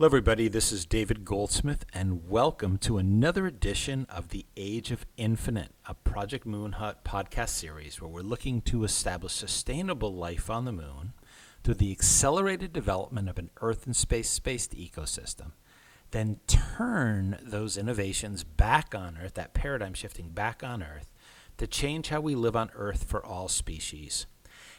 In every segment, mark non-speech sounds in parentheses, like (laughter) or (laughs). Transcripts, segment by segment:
Hello, everybody. This is David Goldsmith, and welcome to another edition of the Age of Infinite, a Project Moon Hut podcast series where we're looking to establish sustainable life on the moon through the accelerated development of an Earth and space based ecosystem, then turn those innovations back on Earth, that paradigm shifting back on Earth, to change how we live on Earth for all species.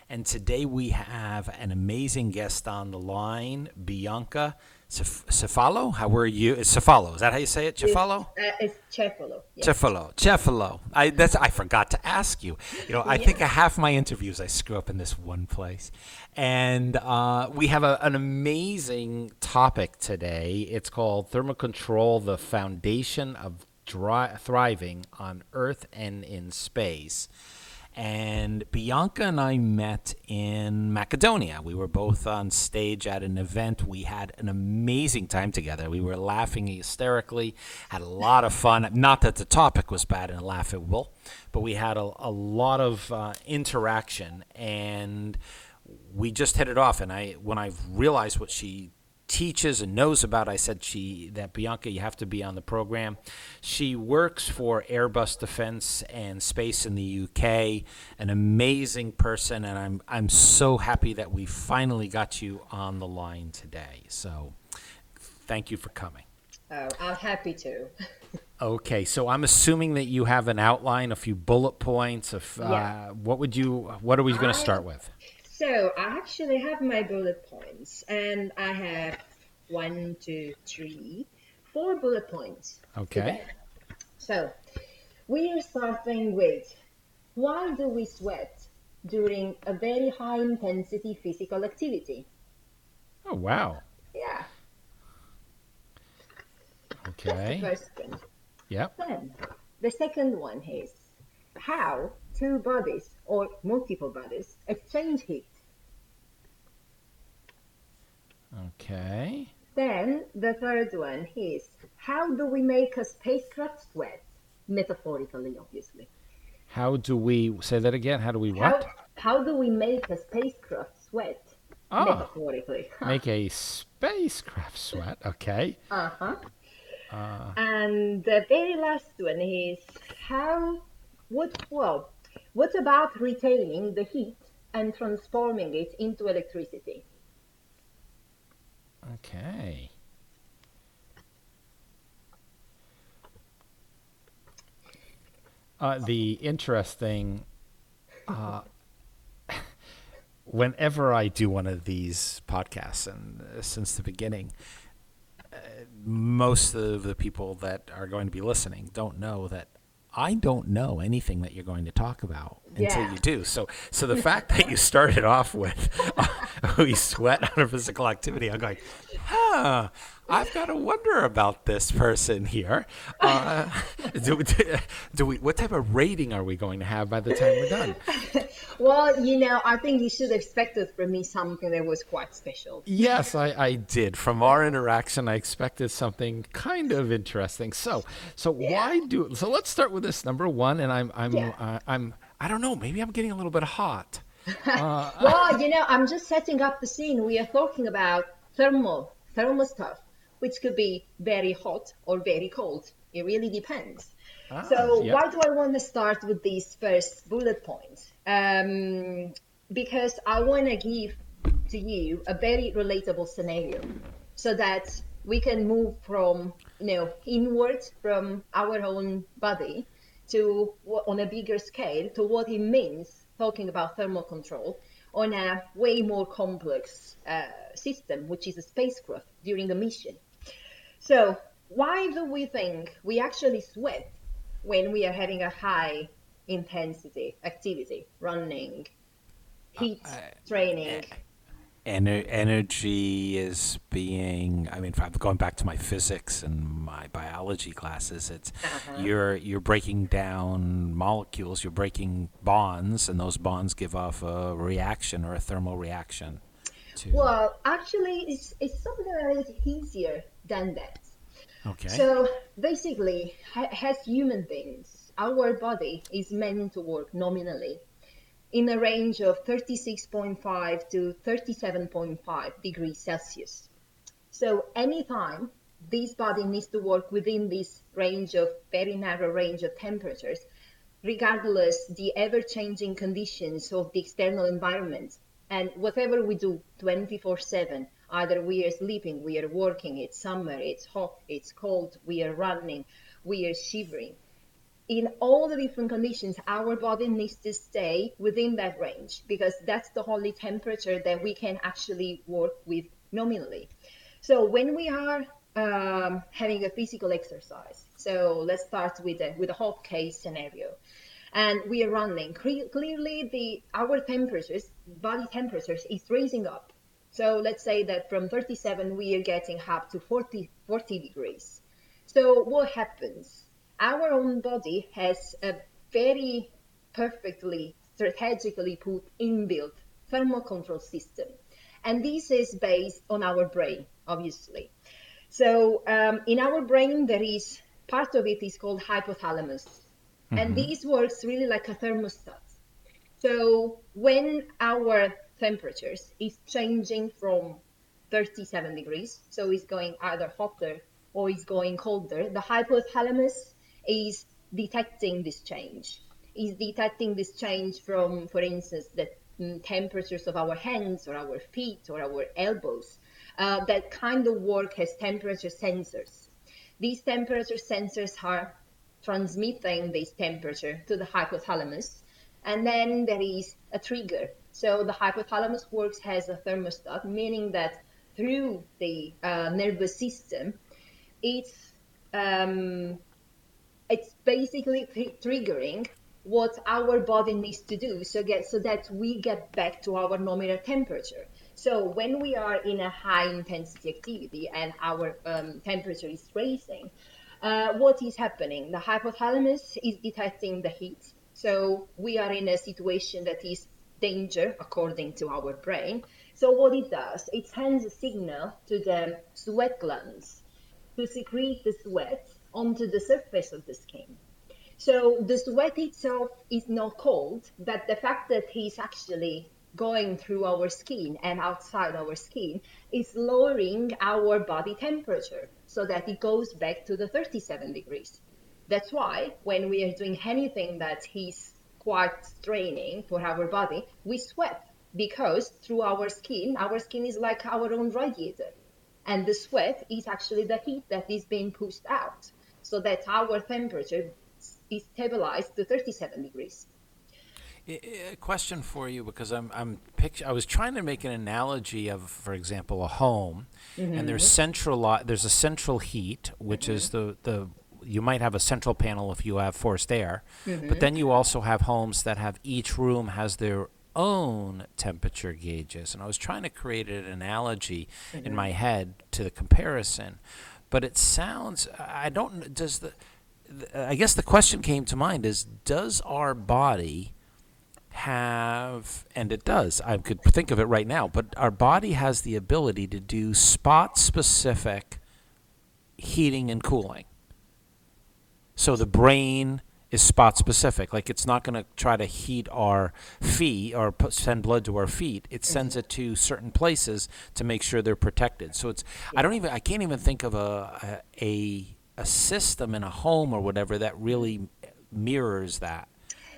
And today we have an amazing guest on the line, Bianca Cefalo? How were you? It's Cefalo. Is that how you say it? Cefalo? It's, uh, it's Cefalo. Yes. Cefalo. Cefalo. I that's I forgot to ask you. You know, I yeah. think half my interviews I screw up in this one place, and uh, we have a, an amazing topic today. It's called thermal control: the foundation of thriving on Earth and in space. And Bianca and I met in Macedonia. We were both on stage at an event. We had an amazing time together. We were laughing hysterically, had a lot of fun. Not that the topic was bad and laughable, but we had a, a lot of uh, interaction. And we just hit it off. And I, when I realized what she teaches and knows about. I said she that Bianca, you have to be on the program. She works for Airbus Defence and Space in the UK. An amazing person, and I'm I'm so happy that we finally got you on the line today. So, thank you for coming. Oh, I'm happy to. (laughs) Okay, so I'm assuming that you have an outline, a few bullet points of uh, yeah. what would you, what are we going to start with? So I actually have my bullet points, and I have one, two, three, four bullet points. Okay. Today. So we are starting with why do we sweat during a very high intensity physical activity? Oh wow. Yeah. Okay. That's the first thing. Yep. Then the second one is how two bodies or multiple bodies exchange heat. Okay. Then the third one is how do we make a spacecraft sweat? Metaphorically, obviously. How do we say that again? How do we what? How, how do we make a spacecraft sweat? Oh, metaphorically. (laughs) make a spacecraft sweat. Okay. Uh-huh. Uh And the very last one is how what well what about retaining the heat and transforming it into electricity? Okay. Uh, the interesting, uh, (laughs) whenever I do one of these podcasts, and uh, since the beginning, uh, most of the people that are going to be listening don't know that I don't know anything that you're going to talk about yeah. until you do. So, so the fact that you started off with (laughs) (laughs) we sweat under physical activity, I'm going, huh, I've got to wonder about this person here. Uh, (laughs) do, do, we? What type of rating are we going to have by the time we're done? (laughs) well, you know, I think you should expected from me something that was quite special. Yes, I, I did. From our interaction, I expected something kind of interesting. So, so yeah. why do? So let's start with this number one, and I'm I'm yeah. uh, I'm I don't know. Maybe I'm getting a little bit hot. Uh, well, you know, I'm just setting up the scene. We are talking about thermal thermal stuff which could be very hot or very cold. It really depends. Ah, so why do I want to start with these first bullet points? Um, because I want to give to you a very relatable scenario so that we can move from you know inward from our own body to on a bigger scale to what it means talking about thermal control on a way more complex uh, system which is a spacecraft during a mission so why do we think we actually sweat when we are having a high intensity activity, running, heat uh, training? Ener- energy is being i mean i'm going back to my physics and my biology classes it's uh-huh. you're you're breaking down molecules you're breaking bonds and those bonds give off a reaction or a thermal reaction to... well actually it's, it's something that is easier than that. Okay. So basically, as human beings, our body is meant to work nominally in a range of 36.5 to 37.5 degrees Celsius. So anytime this body needs to work within this range of very narrow range of temperatures, regardless the ever-changing conditions of the external environment. And whatever we do 24/7, either we are sleeping, we are working, it's summer, it's hot, it's cold, we are running, we are shivering. In all the different conditions, our body needs to stay within that range because that's the only temperature that we can actually work with nominally. So when we are um, having a physical exercise, so let's start with a with a hot case scenario, and we are running. clearly, the our temperatures, body temperatures, is raising up. So let's say that from 37 we are getting up to 40 40 degrees. So what happens? Our own body has a very perfectly strategically put inbuilt thermal control system. And this is based on our brain, obviously. So um, in our brain, there is part of it is called hypothalamus. Mm-hmm. And this works really like a thermostat. So when our temperatures is changing from 37 degrees, so it's going either hotter or it's going colder, the hypothalamus is detecting this change. Is detecting this change from, for instance, the mm, temperatures of our hands or our feet or our elbows. Uh, that kind of work has temperature sensors. These temperature sensors are transmitting this temperature to the hypothalamus, and then there is a trigger. So the hypothalamus works as a thermostat, meaning that through the uh, nervous system, it's um, it's basically triggering what our body needs to do so get so that we get back to our nominal temperature. So when we are in a high intensity activity and our um, temperature is raising, uh, what is happening? The hypothalamus is detecting the heat. So we are in a situation that is danger according to our brain. So what it does, it sends a signal to the sweat glands to secrete the sweat onto the surface of the skin. So the sweat itself is not cold, but the fact that he's actually going through our skin and outside our skin is lowering our body temperature so that it goes back to the 37 degrees. That's why when we are doing anything that is quite straining for our body, we sweat because through our skin, our skin is like our own radiator. And the sweat is actually the heat that is being pushed out so that our temperature is stabilized to 37 degrees. A question for you because I'm I'm picture, I was trying to make an analogy of, for example, a home, mm-hmm. and there's central there's a central heat, which mm-hmm. is the the you might have a central panel if you have forced air, mm-hmm. but then you also have homes that have each room has their own temperature gauges, and I was trying to create an analogy in mm-hmm. my head to the comparison, but it sounds I don't does the I guess the question came to mind is does our body have, and it does, I could think of it right now, but our body has the ability to do spot specific heating and cooling. So the brain is spot specific. Like it's not going to try to heat our feet or send blood to our feet. It sends mm-hmm. it to certain places to make sure they're protected. So it's I don't even I can't even think of a a a system in a home or whatever that really mirrors that.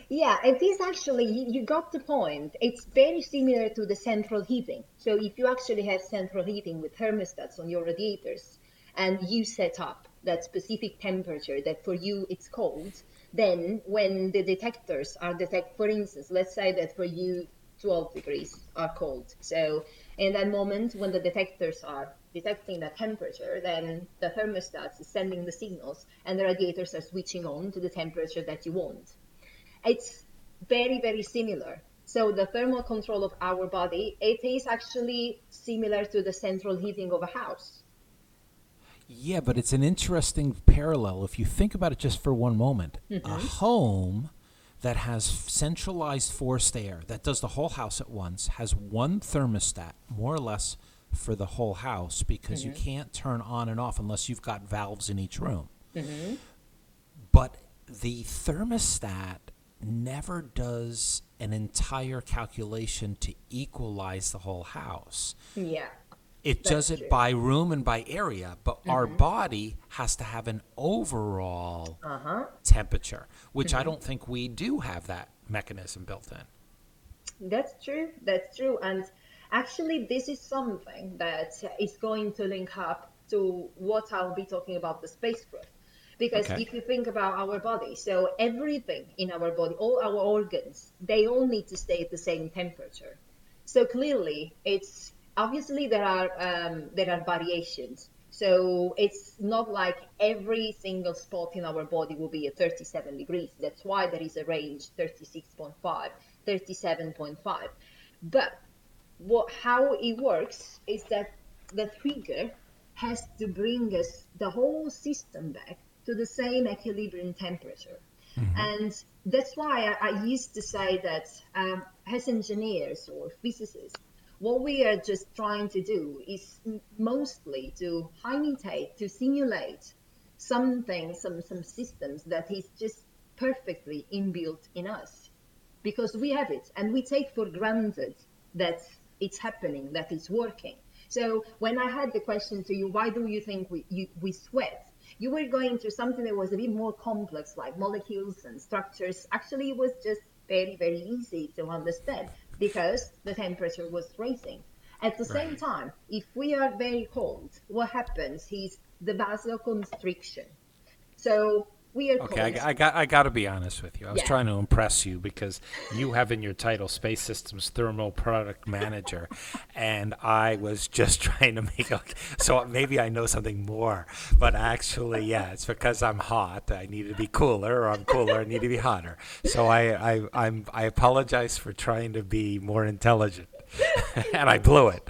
Yeah, it is actually, you got the point. It's very similar to the central heating. So if you actually have central heating with thermostats on your radiators and you set up that specific temperature that for you it's cold, then when the detectors are detect, for instance, let's say that for you 12 degrees are cold. So in that moment when the detectors are detecting the temperature, then the thermostat is sending the signals and the radiators are switching on to the temperature that you want. It's very, very similar. So the thermal control of our body, it is actually similar to the central heating of a house. Yeah, but it's an interesting parallel if you think about it just for one moment. Mm-hmm. A home that has centralized forced air that does the whole house at once has one thermostat, more or less for the whole house because mm-hmm. you can't turn on and off unless you've got valves in each room. Mm-hmm. But the thermostat never does an entire calculation to equalize the whole house. Yeah. It does it by room and by area, but mm-hmm. our body has to have an overall uh-huh. temperature, which mm-hmm. I don't think we do have that mechanism built in. That's true. That's true. And actually, this is something that is going to link up to what I'll be talking about the spacecraft. Because okay. if you think about our body, so everything in our body, all our organs, they all need to stay at the same temperature. So clearly, it's obviously there are um, there are variations. So it's not like every single spot in our body will be at 37 degrees. That's why there is a range 36.5, 37.5. But what how it works is that the trigger has to bring us the whole system back to the same equilibrium temperature. Mm-hmm. And that's why I, I, used to say that um, as engineers or physicists, what we are just trying to do is mostly to imitate, to simulate something, some, some systems that is just perfectly inbuilt in us. Because we have it and we take for granted that it's happening, that it's working. So when I had the question to you, why do you think we, you, we sweat? You were going to something that was a bit more complex, like molecules and structures. Actually, it was just very, very easy to understand because the temperature was rising. At the right. same time, if we are very cold, what happens is the vasoconstriction. So we are okay. I, I, got. I got to be honest with you. I was yeah. trying to impress you because you have in your title Space Systems Thermal Product Manager, and I was just (laughs) trying to make. A, so maybe I know something more, but actually, yeah, it's because I'm hot. I need to be cooler, or I'm cooler. I need to be hotter. So I, I, I'm. I apologize for trying to be more intelligent, (laughs) and I blew it.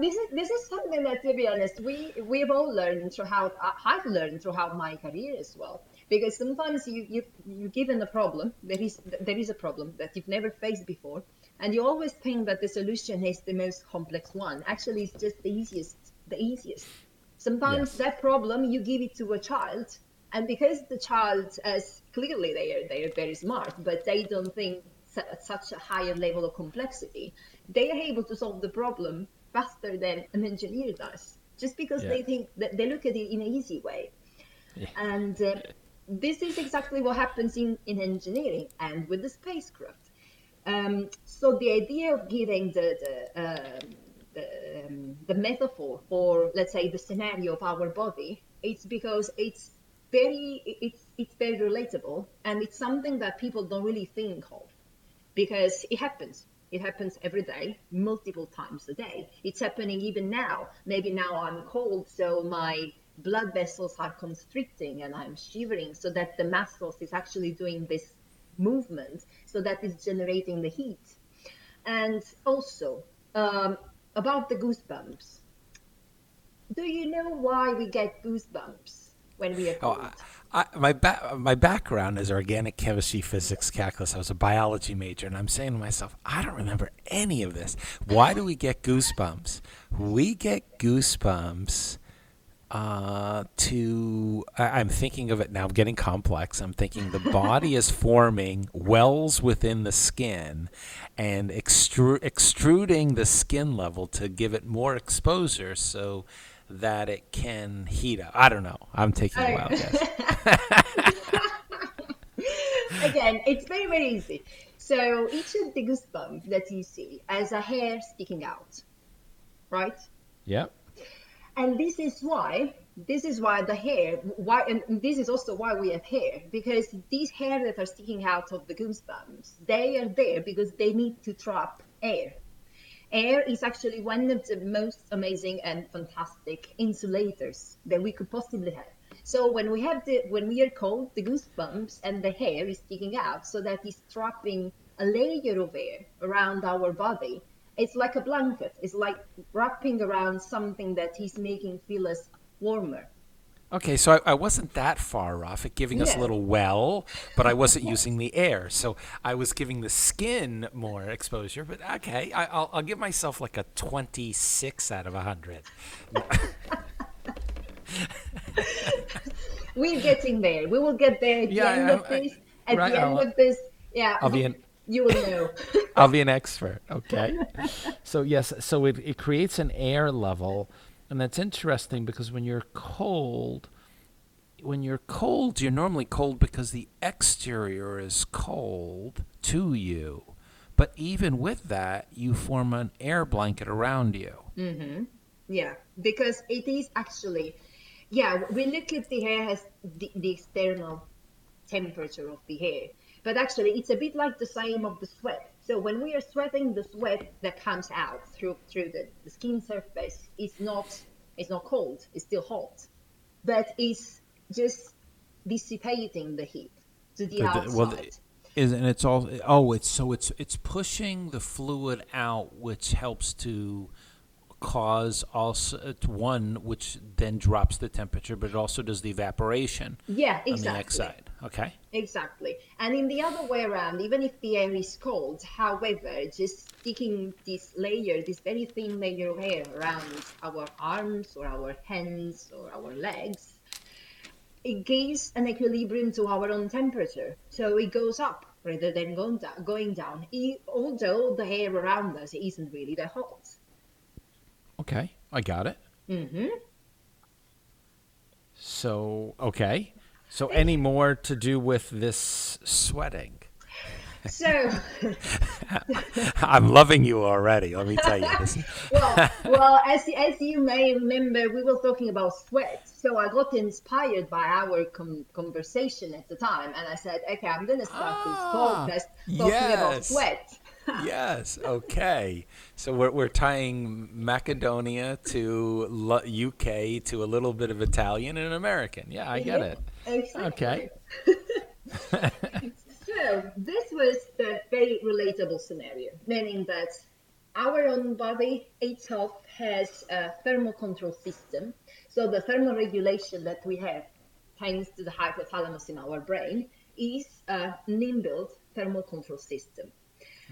This is this is something that, to be honest, we we've all learned throughout. Uh, I've learned throughout my career as well. Because sometimes you you you given a problem, there is there is a problem that you've never faced before, and you always think that the solution is the most complex one. Actually, it's just the easiest, the easiest. Sometimes yes. that problem you give it to a child, and because the child, as clearly they are they are very smart, but they don't think at such a higher level of complexity, they are able to solve the problem faster than an engineer does, just because yeah. they think that they look at it in an easy way. Yeah. And uh, this is exactly what happens in, in engineering and with the spacecraft. Um, so the idea of giving the the, uh, the, um, the metaphor or let's say the scenario of our body, it's because it's very it's it's very relatable and it's something that people don't really think of because it happens it happens every day, multiple times a day. It's happening even now. Maybe now I'm cold, so my blood vessels are constricting and I'm shivering, so that the muscles is actually doing this movement, so that is generating the heat. And also um, about the goosebumps. Do you know why we get goosebumps when we are oh, cold? Oh, I, my ba- my background is organic chemistry, physics, calculus. I was a biology major, and I'm saying to myself, I don't remember any of this. Why do we get goosebumps? We get goosebumps uh, to. I, am thinking of it now. I'm getting complex. I'm thinking the (laughs) body is forming wells within the skin and extru- extruding the skin level to give it more exposure. So that it can heat up. I don't know. I'm taking a wild guess. (laughs) Again, it's very, very easy. So each of the goosebumps that you see has a hair sticking out, right? Yep. And this is why this is why the hair why and this is also why we have hair because these hair that are sticking out of the goosebumps they are there because they need to trap air Air is actually one of the most amazing and fantastic insulators that we could possibly have. So when we have the when we are cold, the goosebumps and the hair is sticking out, so that is trapping a layer of air around our body. It's like a blanket. It's like wrapping around something that is making feel us warmer. Okay, so I, I, wasn't that far off at giving yeah. us a little well, but I wasn't using the air. So I was giving the skin more exposure. But okay, I, will I'll give myself like a 26 out of 100. (laughs) We're getting there. We will get there at the end I, of this. At right, the end I'll, of this, yeah. I'll be in. (laughs) you will know. I'll be an expert. Okay. (laughs) so yes, so it, it creates an air level, and that's interesting because when you're cold, when you're cold, you're normally cold because the exterior is cold to you. But even with that, you form an air blanket around you. Mm-hmm. Yeah, because it is actually, yeah, we look at the hair as the, the external temperature of the hair but actually it's a bit like the same of the sweat. So when we are sweating, the sweat that comes out through through the, the skin surface is not it's not cold, it's still hot, but it's just dissipating the heat to the but outside. The, well, is and it's all oh it's so it's it's pushing the fluid out, which helps to cause also one which then drops the temperature but it also does the evaporation yeah exactly. on the next side okay exactly and in the other way around even if the air is cold however just sticking this layer this very thin layer of air around our arms or our hands or our legs it gives an equilibrium to our own temperature so it goes up rather than going down, going down. Although the hair around us isn't really that hot Okay, I got it. Mm-hmm. So, okay. So, any more to do with this sweating? So, (laughs) I'm loving you already. Let me tell you. This. (laughs) well, well, as as you may remember, we were talking about sweat. So I got inspired by our com- conversation at the time, and I said, "Okay, I'm going to start ah, this podcast talking yes. about sweat." Yes. Okay. So we're we're tying Macedonia to UK to a little bit of Italian and American. Yeah, I get it. Exactly. Okay. (laughs) so this was the very relatable scenario, meaning that our own body itself has a thermal control system. So the thermal regulation that we have, thanks to the hypothalamus in our brain, is a inbuilt thermal control system.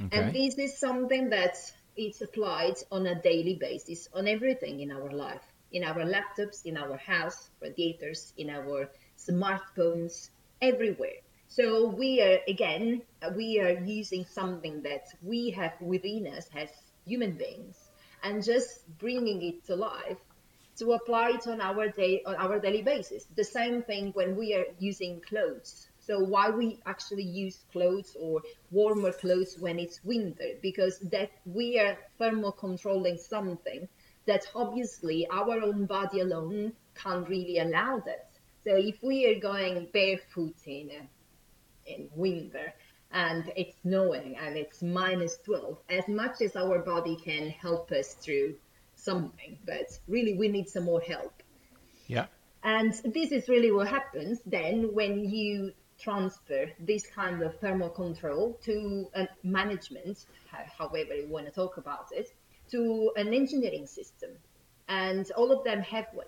Okay. And this is something that it's applied on a daily basis on everything in our life, in our laptops, in our house, radiators, in our smartphones, everywhere. So we are again, we are using something that we have within us as human beings, and just bringing it to life to apply it on our day on our daily basis. The same thing when we are using clothes so why we actually use clothes or warmer clothes when it's winter? Because that we are thermal controlling something that obviously our own body alone can't really allow that. So if we are going barefoot in uh, in winter and it's snowing and it's minus 12, as much as our body can help us through something, but really we need some more help. Yeah. And this is really what happens then when you transfer this kind of thermal control to a management, however you want to talk about it, to an engineering system. And all of them have one.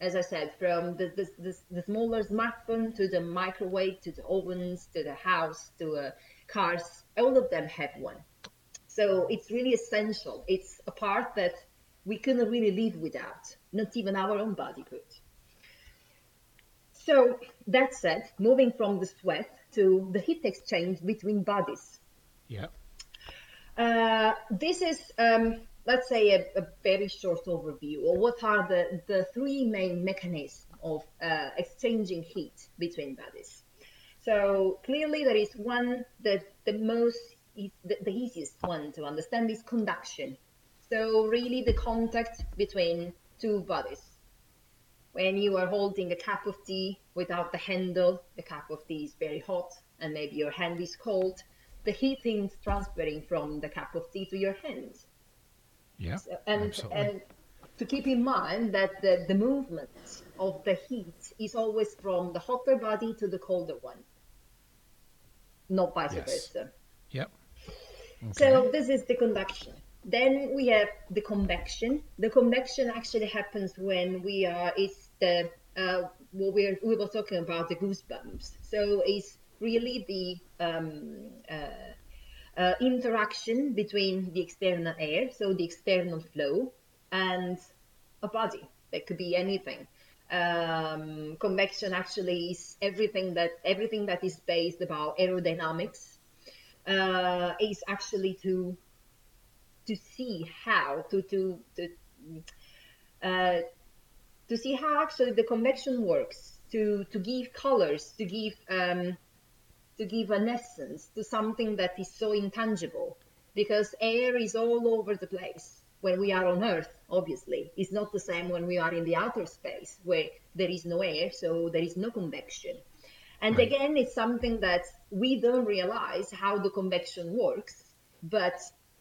As I said, from the, the, the, the smaller smartphone to the microwave to the ovens to the house to uh, cars, all of them have one. So it's really essential. It's a part that we couldn't really live without, not even our own body could. So that said, moving from the sweat to the heat exchange between bodies. Yeah. Uh, this is, um, let's say, a, a, very short overview of what are the, the three main mechanisms of uh, exchanging heat between bodies. So clearly, there is one that the most the, the easiest one to understand is conduction. So really, the contact between two bodies when you are holding a cup of tea without the handle, the cup of tea is very hot and maybe your hand is cold. The heat is transferring from the cup of tea to your hand. Yeah. So, and, and to keep in mind that the, the movement of the heat is always from the hotter body to the colder one, not vice yes. versa. Yep. Okay. So this is the conduction. Then we have the convection. The convection actually happens when we are, it's the, uh, what we're, we were talking about, the goosebumps. So it's really the um, uh, uh, interaction between the external air, so the external flow, and a body. That could be anything. Um, convection actually is everything that everything that is based about aerodynamics uh, is actually to to see how to to to uh, to see how actually the convection works to to give colors to give um, to give an essence to something that is so intangible. Because air is all over the place when we are on earth obviously. It's not the same when we are in the outer space where there is no air so there is no convection. And right. again it's something that we don't realize how the convection works but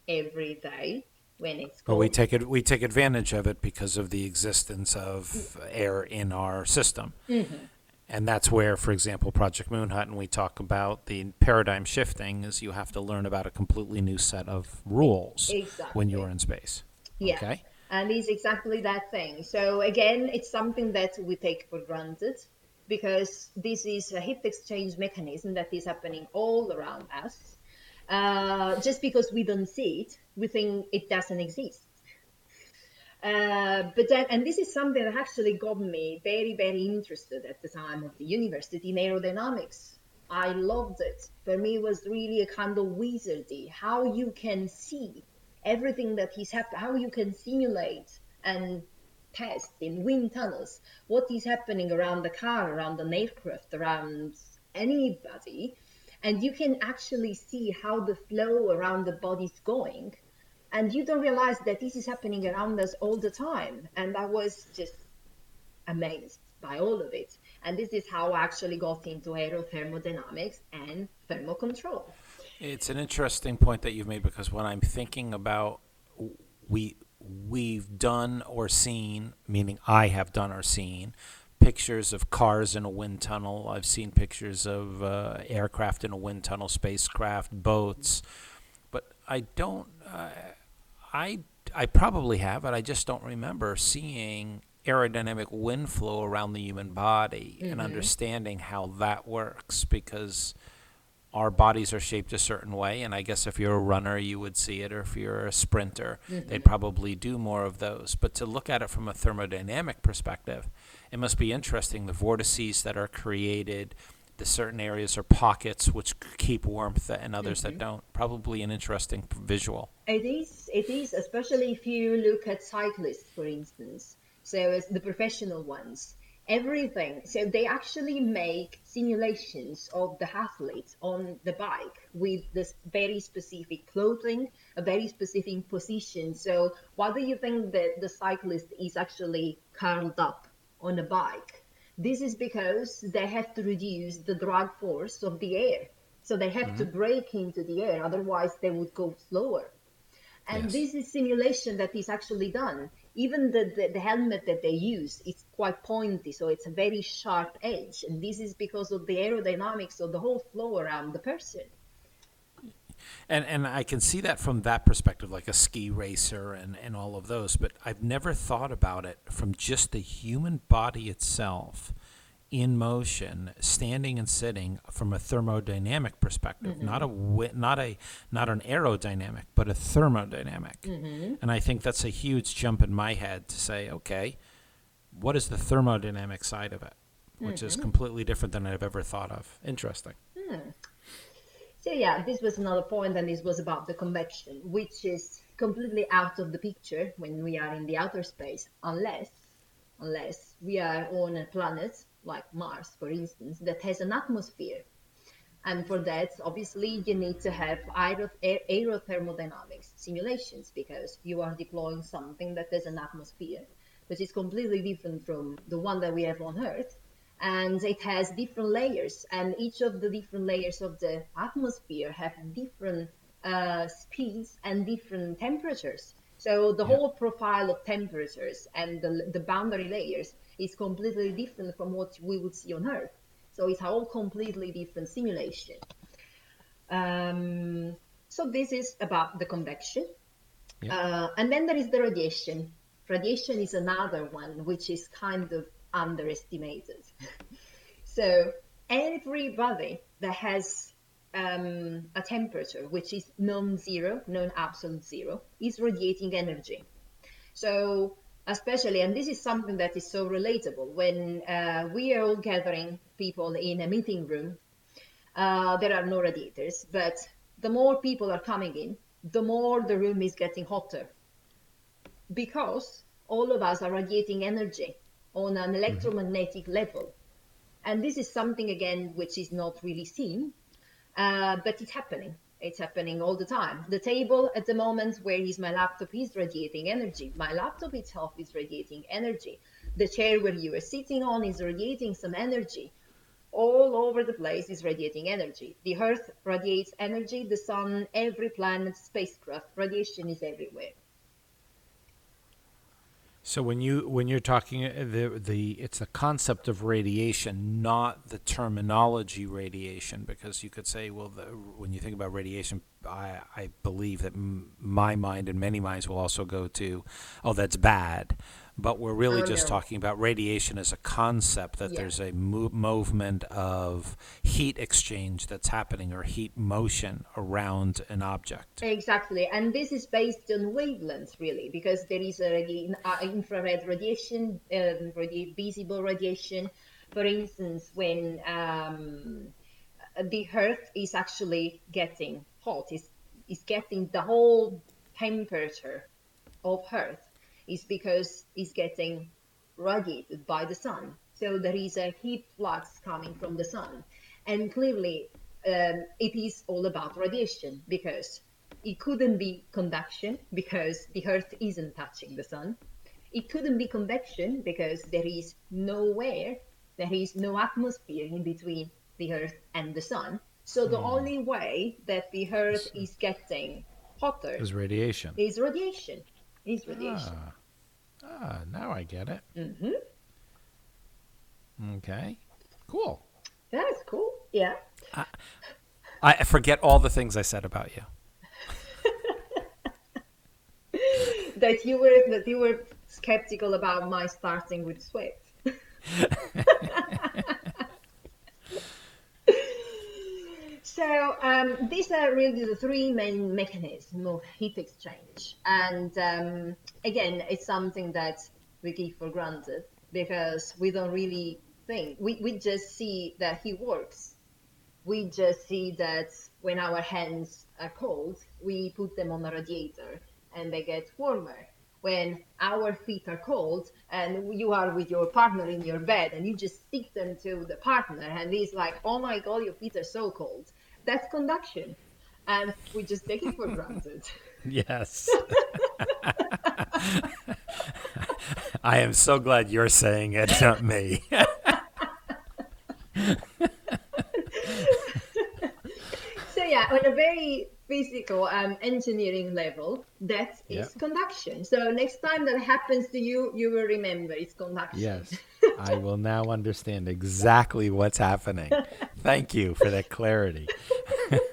every day when it's cold. Well, we take it we take advantage of it because of the existence of air in our system. Mm-hmm. And that's where, for example, Project Moonhut, and we talk about the paradigm shifting, is you have to learn about a completely new set of rules exactly. when you're in space. Yeah. Okay. And it's exactly that thing. So again, it's something that we take for granted because this is a heat exchange mechanism that is happening all around us. Uh, just because we don't see it, we think it doesn't exist. Uh, but then, and this is something that actually got me very, very interested at the time of the university in aerodynamics. I loved it. For me, it was really a kind of wizardy how you can see everything that is happening, how you can simulate and test in wind tunnels what is happening around the car, around an aircraft, around anybody, and you can actually see how the flow around the body is going. And you don't realize that this is happening around us all the time. And i was just amazed by all of it. And this is how i actually got into aerothermodynamics and thermal control. It's an interesting point that you've made because when i'm thinking about we we've done or seen meaning i have done or seen pictures of cars in a wind tunnel. I've seen pictures of uh, aircraft in a wind tunnel, spacecraft, boats, but I don't. Uh, I I probably have it. I just don't remember seeing aerodynamic wind flow around the human body mm-hmm. and understanding how that works because our bodies are shaped a certain way and i guess if you're a runner you would see it or if you're a sprinter mm-hmm. they'd probably do more of those but to look at it from a thermodynamic perspective it must be interesting the vortices that are created the certain areas or pockets which keep warmth and others mm-hmm. that don't. Probably an interesting visual. It is it is especially if you look at cyclists for instance. So as the professional ones everything so they actually make simulations of the athlete on the bike with this very specific clothing a very specific position. So why do you think that the cyclist is actually curled up on a bike. This is because they have to reduce the drag force of the air. So they have mm-hmm. to break into the air, otherwise they would go slower. And yes. this is simulation that is actually done. Even the, the, the, helmet that they use is quite pointy, so it's a very sharp edge. And this is because of the aerodynamics of the whole flow around the person and and I can see that from that perspective, like a ski racer and and all of those. But I've never thought about it from just the human body itself in motion, standing and sitting from a thermodynamic perspective, mm-hmm. not a not a not an aerodynamic, but a thermodynamic. Mm-hmm. And I think that's a huge jump in my head to say, okay, what is the thermodynamic side of it, which mm-hmm. is completely different than I've ever thought of. Interesting. Mm. So yeah, this was another point, and this was about the convection, which is completely out of the picture when we are in the outer space, unless unless we are on a planet like Mars, for instance, that has an atmosphere. And for that, obviously, you need to have aer- aerothermodynamics simulations because you are deploying something that has an atmosphere, which is completely different from the one that we have on Earth and it has different layers and each of the different layers of the atmosphere have different uh, speeds and different temperatures. So the yeah. whole profile of temperatures and the, the boundary layers is completely different from what we would see on earth. So it's a whole completely different simulation. Um, so this is about the convection. Yeah. uh, and then there is the radiation. Radiation is another one which is kind of underestimated. so everybody that has um, a temperature which is non-zero, non-absolute zero, is radiating energy. So especially, and this is something that is so relatable, when uh, we are all gathering people in a meeting room, uh, there are no radiators, but the more people are coming in, the more the room is getting hotter. Because all of us are radiating energy on an electromagnetic mm-hmm. level. And this is something, again, which is not really seen, uh, but it's happening. It's happening all the time. The table at the moment where is my laptop is radiating energy. My laptop itself is radiating energy. The chair where you are sitting on is radiating some energy. All over the place is radiating energy. The Earth radiates energy, the Sun, every planet, spacecraft, radiation is everywhere. So when you when you're talking uh, the the it's the concept of radiation, not the terminology radiation, because you could say, well, the, when you think about radiation, I I believe that m- my mind and many minds will also go to, oh, that's bad but we're really oh, just no. talking about radiation as a concept that yeah. there's a mo- movement of heat exchange that's happening or heat motion around an object exactly and this is based on wavelengths really because there is a uh, infrared radiation um, radi- visible radiation for instance when um, the earth is actually getting hot is is getting the whole temperature of earth is because it's getting rugged by the sun. So there is a heat flux coming from the sun. And clearly, um, it is all about radiation because it couldn't be conduction because the earth isn't touching the sun. It couldn't be convection because there is nowhere, there is no atmosphere in between the earth and the sun. So the mm. only way that the earth is getting hotter is radiation. Is radiation. Is radiation. Ah. Ah, now I get it. Mm-hmm. Okay. Cool. That's cool. Yeah. I, I forget all the things I said about you. (laughs) that you were that you were skeptical about my starting with sweat. (laughs) (laughs) So um, these are really the three main mechanisms of heat exchange. And um, again, it's something that we take for granted because we don't really think. We, we just see that he works. We just see that when our hands are cold, we put them on a radiator and they get warmer. When our feet are cold and you are with your partner in your bed and you just stick them to the partner and he's like, oh my God, your feet are so cold that's conduction. And we just take it for (laughs) granted. Yes. (laughs) I am so glad you're saying it, not me. (laughs) so yeah, on a very physical um, engineering level, that is yep. conduction. So next time that happens to you, you will remember it's conduction. Yes, (laughs) I will now understand exactly what's happening. (laughs) Thank you for that clarity. (laughs)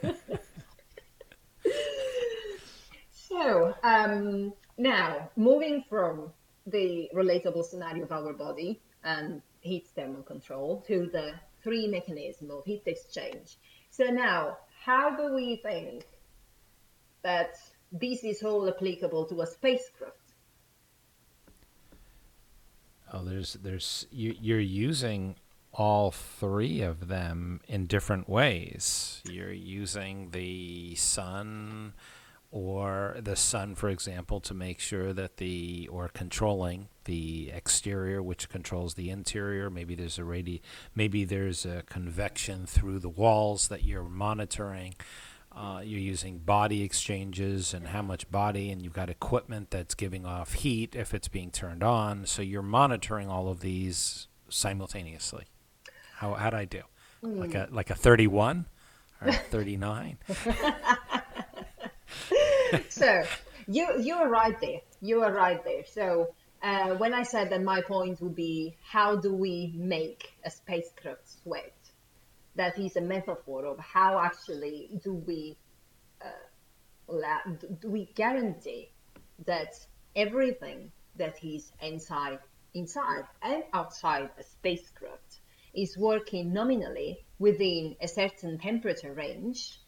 so um, now, moving from the relatable scenario of our body and heat thermal control to the three mechanism of heat exchange. So now, how do we think that this is all applicable to a spacecraft. Oh, there's there's you, you're using all three of them in different ways. You're using the sun or the sun, for example, to make sure that the or controlling the exterior, which controls the interior. Maybe there's a radi, maybe there's a convection through the walls that you're monitoring. Uh, you're using body exchanges and how much body, and you've got equipment that's giving off heat if it's being turned on. So you're monitoring all of these simultaneously. How how'd I do? Mm. Like a like a 31 or a (laughs) 39? (laughs) so you you are right there. You are right there. So uh, when I said that my point would be how do we make a spacecraft sweat? That is a metaphor of how actually do we uh, do we guarantee that everything that is inside inside and outside a spacecraft is working nominally within a certain temperature range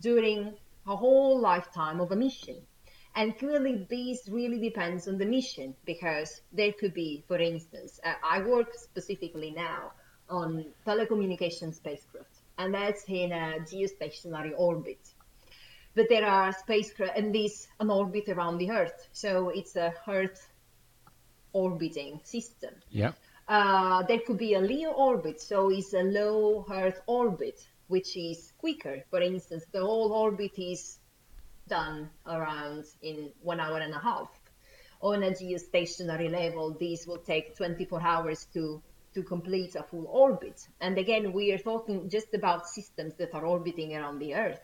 during a whole lifetime of a mission. And clearly, this really depends on the mission because there could be, for instance, uh, I work specifically now on telecommunication spacecraft, and that's in a geostationary orbit. But there are spacecraft, and this an orbit around the Earth, so it's a Earth orbiting system. Yeah. Uh, there could be a LEO orbit, so it's a low Earth orbit, which is quicker. For instance, the whole orbit is done around in one hour and a half. On a geostationary level, these will take 24 hours to to complete a full orbit. And again, we are talking just about systems that are orbiting around the Earth.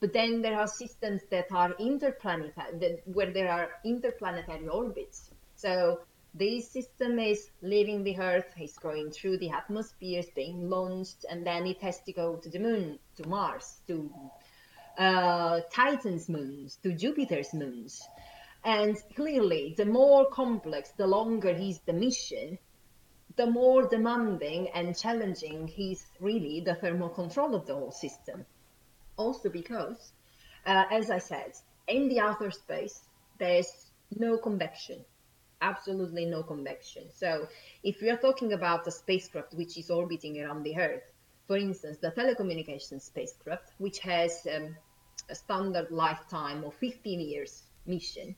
But then there are systems that are interplanetary, that, where there are interplanetary orbits. So this system is leaving the Earth, it's going through the atmosphere, it's being launched, and then it has to go to the moon, to Mars, to uh, Titan's moons, to Jupiter's moons. And clearly, the more complex, the longer is the mission, the more demanding and challenging is really the thermal control of the whole system. Also because, uh, as I said, in the outer space, there's no convection absolutely no convection. So if we are talking about a spacecraft which is orbiting around the Earth, for instance, the telecommunications spacecraft, which has um, a standard lifetime of 15 years mission,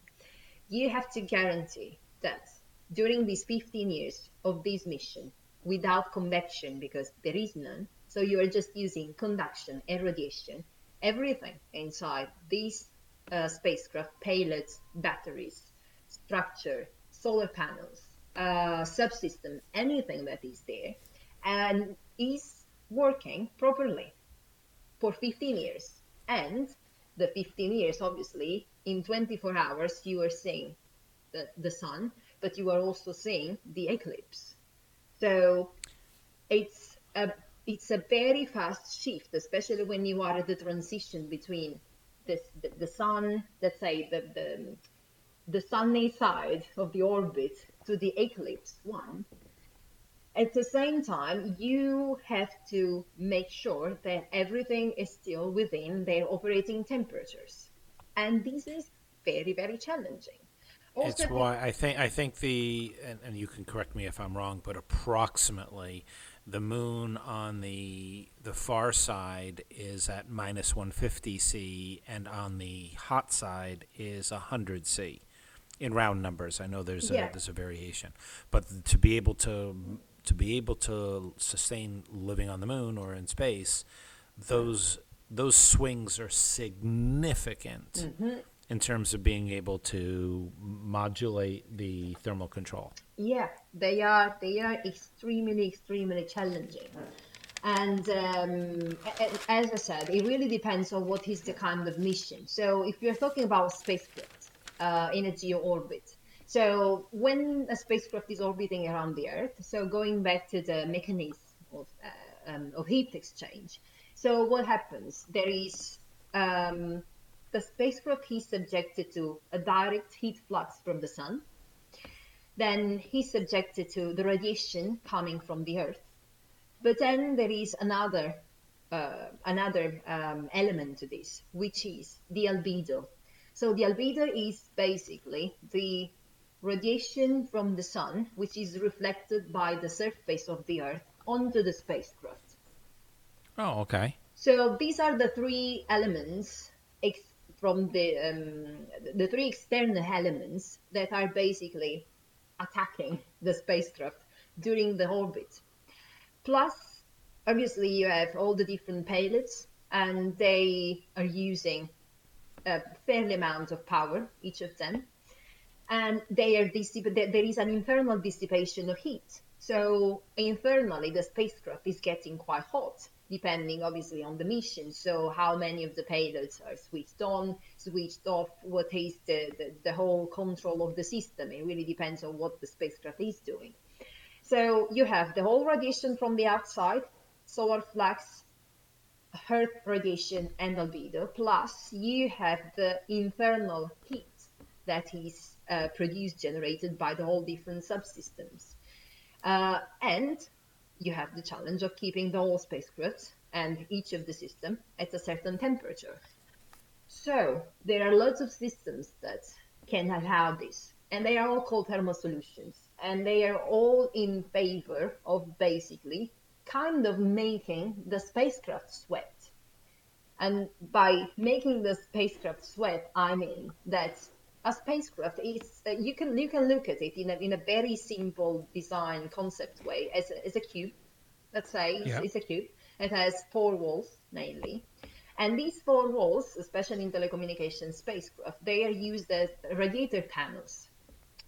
you have to guarantee that during these 15 years of this mission, without convection, because there is none, so you are just using conduction and radiation, everything inside these uh, spacecraft, payloads, batteries, structure, solar panels, uh, subsystem, anything that is there, and is working properly for 15 years. And the 15 years, obviously, in 24 hours, you are seeing the, the sun, but you are also seeing the eclipse. So it's a it's a very fast shift, especially when you are at the transition between this, the, the sun, let's say the, the the sunny side of the orbit to the eclipse one. At the same time, you have to make sure that everything is still within their operating temperatures. And this is very, very challenging. It's why I think I think the and, and, you can correct me if I'm wrong, but approximately the moon on the the far side is at minus 150 C, and on the hot side is 100 C in round numbers. I know there's a, there's a variation, but to be able to to be able to sustain living on the moon or in space, those those swings are significant mm-hmm. In terms of being able to modulate the thermal control. Yeah, they are they are extremely extremely challenging. And um, as I said, it really depends on what is the kind of mission. So if you're talking about spacecraft, uh, in a geo orbit. So when a spacecraft is orbiting around the Earth, so going back to the mechanism of, uh, um, of heat exchange, so what happens? There is um, the spacecraft is subjected to a direct heat flux from the sun. Then he's subjected to the radiation coming from the Earth. But then there is another uh, another um, element to this, which is the albedo. So the albedo is basically the radiation from the sun, which is reflected by the surface of the Earth onto the spacecraft. Oh, okay. So these are the three elements ex- from the um, the three external elements that are basically attacking the spacecraft during the orbit. Plus, obviously, you have all the different payloads, and they are using a fairly amount of power, each of them. And they are dissip- there is an internal dissipation of heat. So internally, the spacecraft is getting quite hot, depending obviously on the mission. So how many of the payloads are switched on, switched off, what is the, the, the whole control of the system. It really depends on what the spacecraft is doing. So you have the whole radiation from the outside, solar flux, Earth radiation and albedo, plus you have the internal heat that is uh, produced, generated by the whole different subsystems. Uh, and you have the challenge of keeping the whole spacecraft and each of the system at a certain temperature. So there are lots of systems that can allow this, and they are all called thermal solutions, and they are all in favor of basically kind of making the spacecraft sweat. And by making the spacecraft sweat, I mean that a spacecraft is uh, you can you can look at it in a, in a very simple design concept way as a, as a cube. Let's say it's, yeah. it's a cube. It has four walls mainly. And these four walls, especially in telecommunication spacecraft, they are used as radiator panels.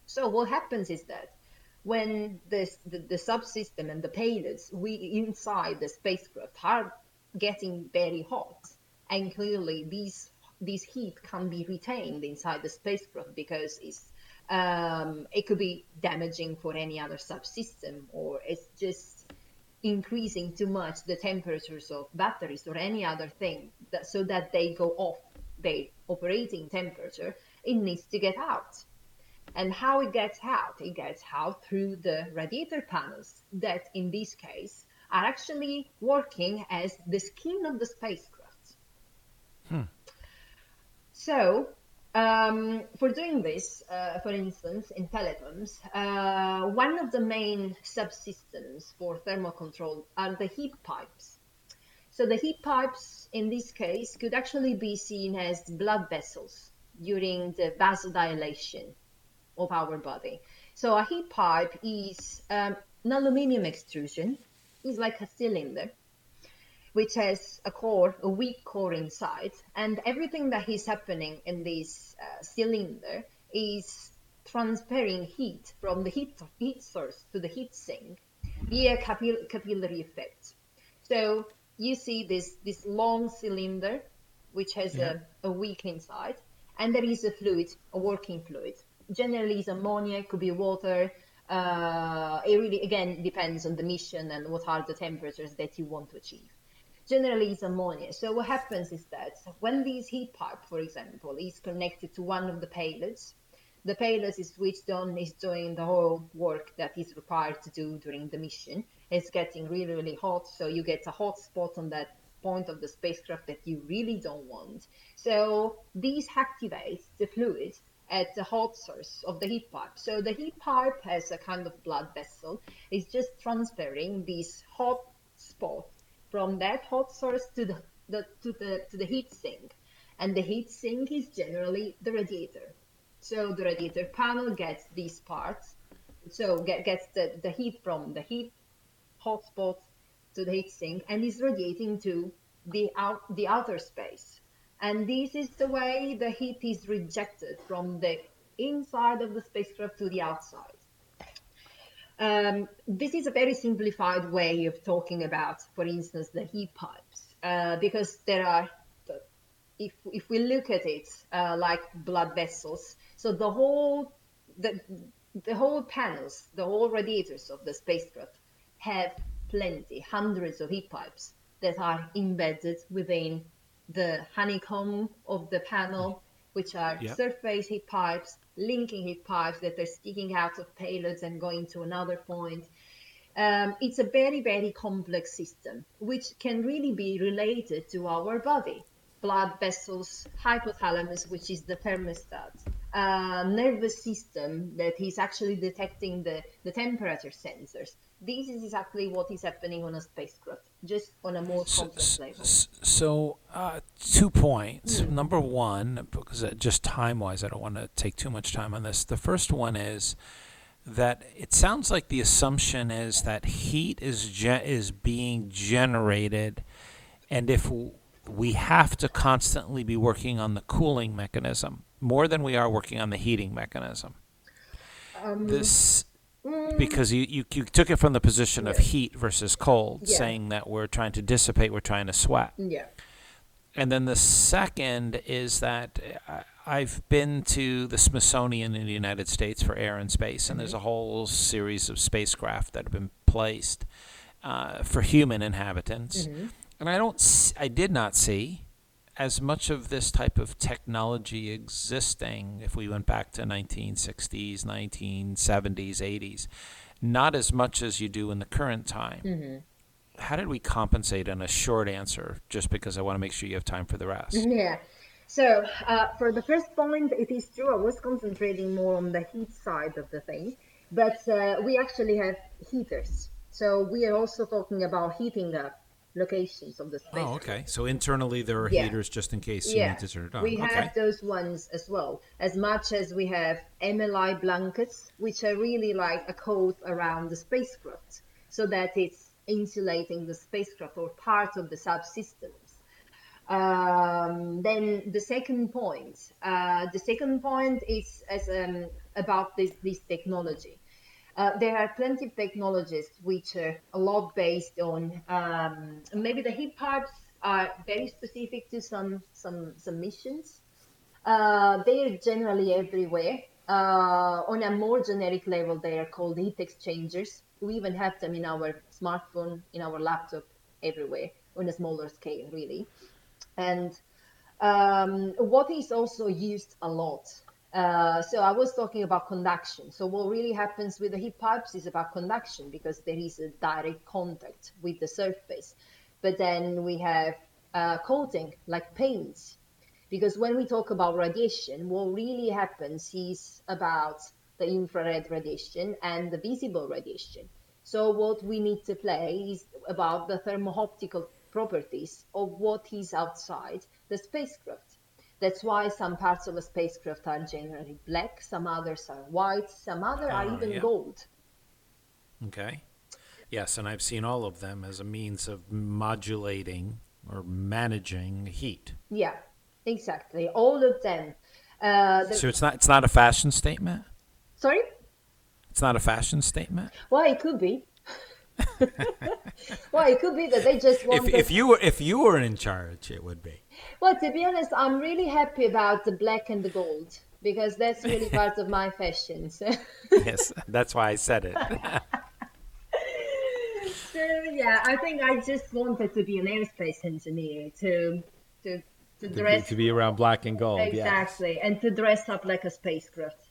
So what happens is that when this, the, the subsystem and the payloads we inside the spacecraft are getting very hot, and clearly these this heat can be retained inside the spacecraft because it's um, it could be damaging for any other subsystem or it's just increasing too much the temperatures of batteries or any other thing that, so that they go off their operating temperature. It needs to get out. And how it gets out? It gets out through the radiator panels that in this case are actually working as the skin of the spacecraft. So um, for doing this, uh, for instance, in telecoms, uh, one of the main subsystems for thermal control are the heat pipes. So the heat pipes in this case could actually be seen as blood vessels during the vasodilation of our body. So a heat pipe is um, an aluminum extrusion, is like a cylinder which has a core, a wick core inside, and everything that is happening in this uh, cylinder is transferring heat from the heat, heat source to the heat sink via capil- capillary effect. So you see this, this long cylinder, which has yeah. a, a wick inside, and there is a fluid, a working fluid. Generally, it's ammonia, it could be water. Uh, it really, again, depends on the mission and what are the temperatures that you want to achieve generally it's ammonia. So what happens is that when this heat pipe, for example, is connected to one of the payloads, the payload is switched on, is doing the whole work that is required to do during the mission. It's getting really, really hot, so you get a hot spot on that point of the spacecraft that you really don't want. So these activates the fluid at the hot source of the heat pipe. So the heat pipe has a kind of blood vessel. It's just transferring this hot spot from that hot source to the, the to the to the heat sink, and the heat sink is generally the radiator. So the radiator panel gets these parts, so get, gets the, the heat from the heat hotspot to the heat sink and is radiating to the out the outer space. And this is the way the heat is rejected from the inside of the spacecraft to the outside. Um, this is a very simplified way of talking about, for instance, the heat pipes, uh, because there are, if, if we look at it uh, like blood vessels, so the whole, the, the whole panels, the whole radiators of the spacecraft have plenty, hundreds of heat pipes that are embedded within the honeycomb of the panel, which are surface heat pipes linking heat pipes that are sticking out of payloads and going to another point. Um, it's a very, very complex system, which can really be related to our body. Blood vessels, hypothalamus, which is the thermostat, uh, nervous system that is actually detecting the, the temperature sensors. This is exactly what is happening on a spacecraft, just on a more complex so, level. So, uh, two points. Mm. Number one, because just time wise, I don't want to take too much time on this. The first one is that it sounds like the assumption is that heat is ge- is being generated, and if we have to constantly be working on the cooling mechanism more than we are working on the heating mechanism. Um, this Mm. Because you, you, you took it from the position yeah. of heat versus cold, yeah. saying that we're trying to dissipate, we're trying to sweat. Yeah. And then the second is that I've been to the Smithsonian in the United States for air and space, and mm-hmm. there's a whole series of spacecraft that have been placed uh, for human inhabitants. Mm-hmm. And I don't, I did not see as much of this type of technology existing if we went back to 1960s 1970s 80s not as much as you do in the current time mm-hmm. how did we compensate in a short answer just because i want to make sure you have time for the rest? (laughs) Yeah. So uh, for the first point it is true i was concentrating more on the heat side of the thing but uh, we actually have heaters. So we are also talking about heating up locations of the space. Oh, okay. So internally there are yeah. heaters just in case you need to turn it on. We okay. have those ones as well, as much as we have MLI blankets, which are really like a coat around the spacecraft, so that it's insulating the spacecraft or part of the subsystems. Um, then the second point, uh, the second point is as um, about this this technology. Uh, there are plenty of technologies which are a lot based on um, maybe the heat pipes are very specific to some some some missions. Uh, they are generally everywhere. Uh, on a more generic level, they are called heat exchangers. We even have them in our smartphone, in our laptop, everywhere on a smaller scale, really. And um, what is also used a lot uh, so I was talking about conduction. So what really happens with the heat pipes is about conduction because there is a direct contact with the surface. But then we have uh, coating like paints, because when we talk about radiation, what really happens is about the infrared radiation and the visible radiation. So what we need to play is about the thermo-optical properties of what is outside the spacecraft. That's why some parts of a spacecraft are generally black, some others are white, some other are ah, even yeah. gold. Okay. Yes, and I've seen all of them as a means of modulating or managing heat. Yeah, exactly. All of them. Uh, the... so it's not it's not a fashion statement. Sorry. It's not a fashion statement. Well, it could be. (laughs) well, it could be that they just want. If, if you were if you were in charge, it would be. Well, to be honest, I'm really happy about the black and the gold because that's really (laughs) part of my fashion. So. (laughs) yes, that's why I said it. so yeah, I think I just wanted to be an aerospace engineer to to to dress to be, to be around black and gold. Exactly, yes. and to dress up like a spacecraft.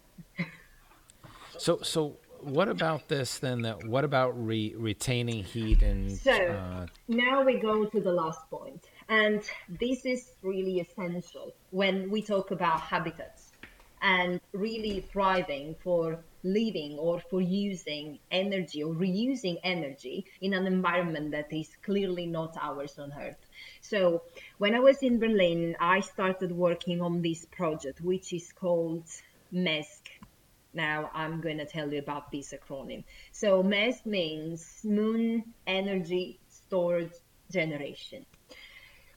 so so what about this then? That what about re- retaining heat and? So uh, now we go to the last point, and this is really essential when we talk about habitats and really thriving for living or for using energy or reusing energy in an environment that is clearly not ours on Earth. So, when I was in Berlin, I started working on this project, which is called MESC, now I'm going to tell you about this acronym. So MESC means Moon Energy Storage Generation.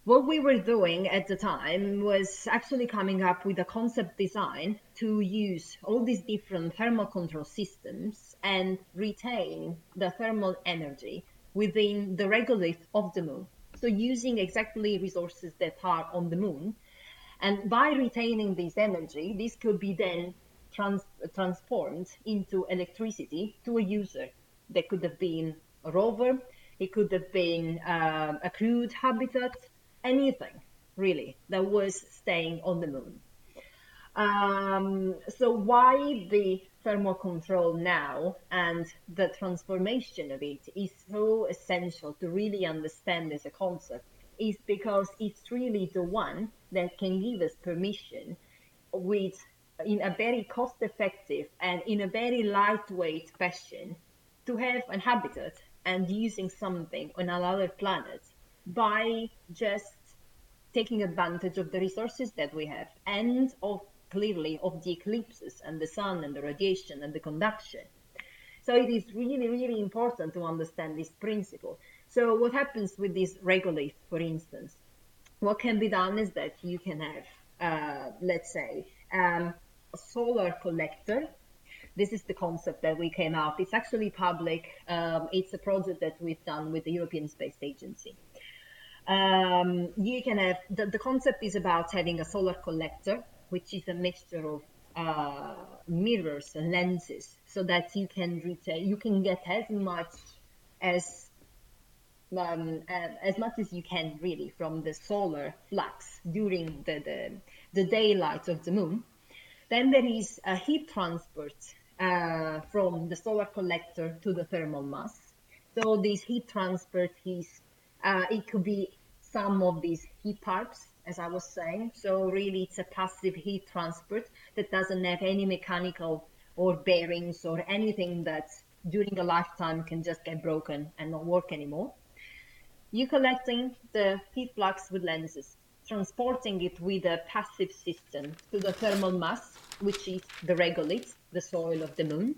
What we were doing at the time was actually coming up with a concept design to use all these different thermal control systems and retain the thermal energy within the regolith of the moon. So using exactly resources that are on the moon. And by retaining this energy, this could be then trans- transformed into electricity to a user. That could have been a rover, it could have been um, a crude habitat, anything really that was staying on the moon. Um, so why the thermal control now and the transformation of it is so essential to really understand as a concept is because it's really the one that can give us permission with in a very cost effective and in a very lightweight fashion to have an habitat and using something on another planet by just taking advantage of the resources that we have and of clearly of the eclipses and the sun and the radiation and the conduction. So it is really, really important to understand this principle. So what happens with this regolith, for instance? What can be done is that you can have, uh, let's say, um, solar collector. This is the concept that we came out. It's actually public. Um, it's a project that we've done with the European Space Agency. Um, you can have the, the, concept is about having a solar collector, which is a mixture of uh, mirrors and lenses, so that you can retain, you can get as much as um, as much as you can really from the solar flux during the, the, the daylight of the moon then there is a heat transport uh, from the solar collector to the thermal mass. So this heat transport is, uh, it could be some of these heat pipes, as I was saying. So really it's a passive heat transport that doesn't have any mechanical or bearings or anything that during a lifetime can just get broken and not work anymore. you collecting the heat flux with lenses, transporting it with a passive system to the thermal mass, which is the regolith, the soil of the moon.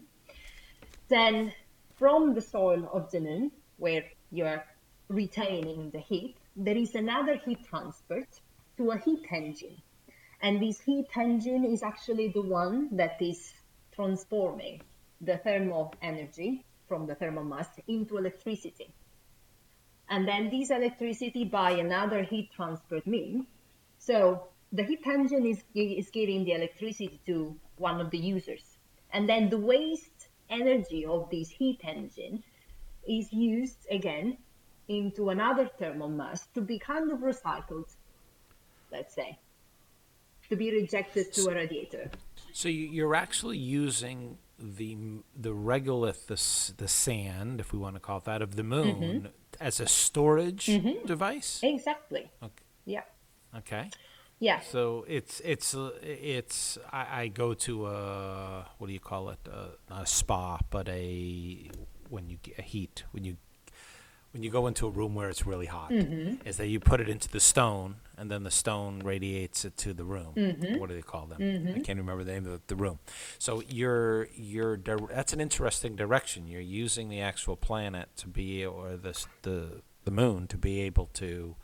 Then from the soil of the moon, where you're retaining the heat, there is another heat transport to a heat engine. And this heat engine is actually the one that is transforming the thermal energy from the thermal mass into electricity. And then this electricity by another heat transport means. So the heat engine is, is giving the electricity to one of the users. And then the waste energy of this heat engine is used again into another thermal mass to be kind of recycled, let's say, to be rejected to a radiator. So you're actually using the the regolith, the the sand, if we want to call it that, of the moon, mm-hmm. as a storage mm-hmm. device. Exactly. Okay. Yeah. Okay. Yeah. So it's it's it's I, I go to a what do you call it? A, a spa, but a when you get a heat when you when you go into a room where it's really hot mm-hmm. is that you put it into the stone and then the stone radiates it to the room. Mm-hmm. What do they call them? Mm-hmm. I can't remember the name of the room. So you're you're that's an interesting direction. You're using the actual planet to be or the the the moon to be able to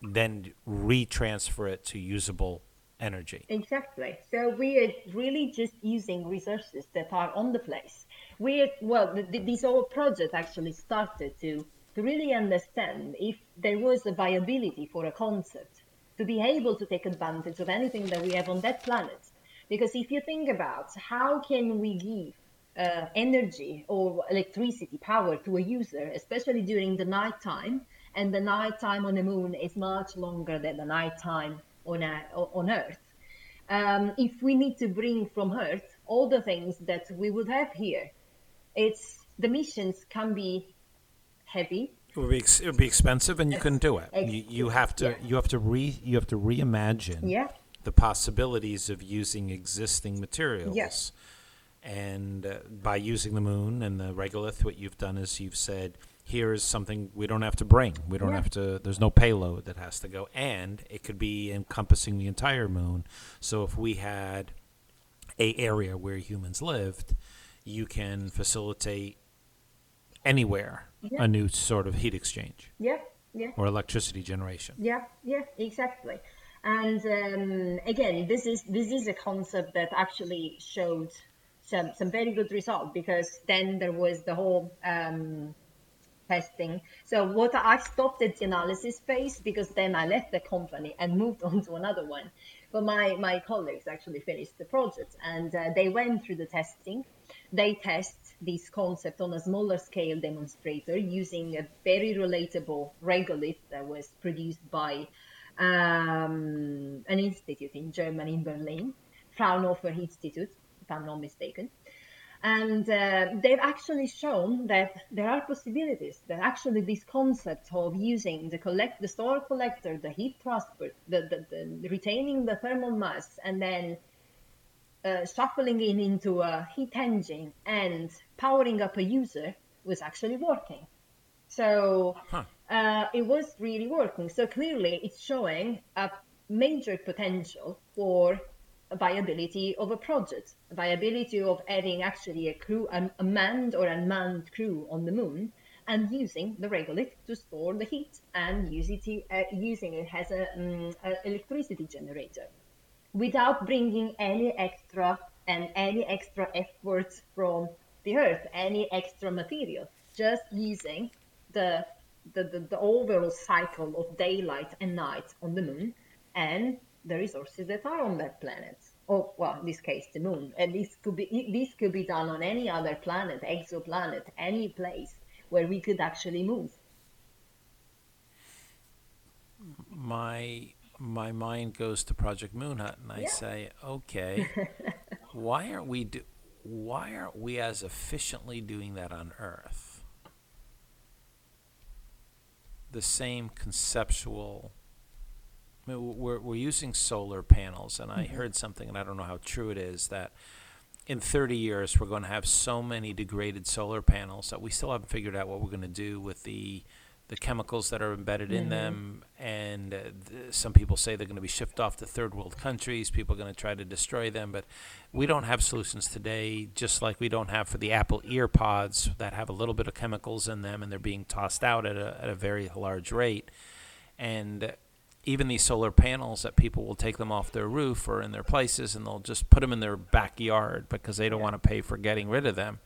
then retransfer it to usable energy. Exactly. So we are really just using resources that are on the place we well this whole project actually started to to really understand if there was a viability for a concept to be able to take advantage of anything that we have on that planet. Because if you think about how can we give uh, energy or electricity power to a user especially during the night time and the night time on the moon is much longer than the night time on, a, on earth. Um, if we need to bring from earth all the things that we would have here it's the missions can be heavy. It would be ex- it would be expensive, and you couldn't do it. You, you have to yeah. you have to re you have to reimagine yeah. the possibilities of using existing materials. Yes. And uh, by using the moon and the regolith, what you've done is you've said, here is something we don't have to bring. We don't yeah. have to. There's no payload that has to go, and it could be encompassing the entire moon. So if we had a area where humans lived, you can facilitate anywhere yeah. a new sort of heat exchange. Yeah, yeah. Or electricity generation. Yeah, yeah, exactly. And um, again, this is this is a concept that actually showed some some very good result because then there was the whole um, testing. So what I stopped at the analysis phase because then I left the company and moved (laughs) on to another one. But my my colleagues actually finished the project and uh, they went through the testing they test this concept on a smaller scale demonstrator using a very relatable regolith that was produced by um, an institute in Germany, in Berlin, Fraunhofer Institute, if I'm not mistaken. And uh, they've actually shown that there are possibilities that actually this concept of using the collect, the store collector, the heat transport, the, the, the retaining the thermal mass, and then uh, shuffling it into a heat engine and powering up a user was actually working. So huh. uh, it was really working. So clearly, it's showing a major potential for viability of a project, viability of having actually a crew, a, a manned or unmanned crew on the moon, and using the regolith to store the heat and use it, uh, using it as an um, electricity generator without bringing any extra and any extra efforts from the earth, any extra material, just using the, the, the, the overall cycle of daylight and night on the moon and the resources that are on that planet. Or, well, in this case, the moon. And this could be this could be done on any other planet, exoplanet, any place where we could actually move. My my mind goes to Project Moon Moonhut, and I yeah. say, okay, (laughs) why aren't we do, why aren't we as efficiently doing that on Earth? The same conceptual. I mean, we're we're using solar panels, and I mm-hmm. heard something, and I don't know how true it is that in 30 years we're going to have so many degraded solar panels that we still haven't figured out what we're going to do with the the chemicals that are embedded mm-hmm. in them, and uh, th- some people say they're going to be shipped off to third world countries. People are going to try to destroy them, but we don't have solutions today. Just like we don't have for the Apple EarPods that have a little bit of chemicals in them, and they're being tossed out at a, at a very large rate, and even these solar panels that people will take them off their roof or in their places and they'll just put them in their backyard because they don't want to pay for getting rid of them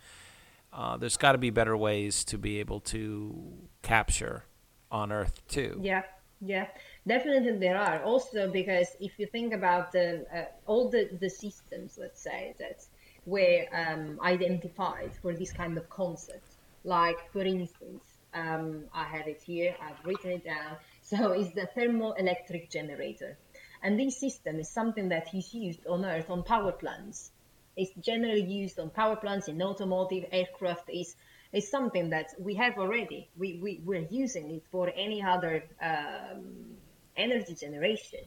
uh, there's got to be better ways to be able to capture on Earth too. Yeah, yeah, definitely there are. Also, because if you think about the uh, all the the systems, let's say that were um, identified for this kind of concept, like for instance, um, I have it here. I've written it down. (laughs) So it's the thermoelectric generator, and this system is something that is used on Earth on power plants it's generally used on power plants in automotive, aircraft. is is something that we have already. We, we, we're using it for any other um, energy generation.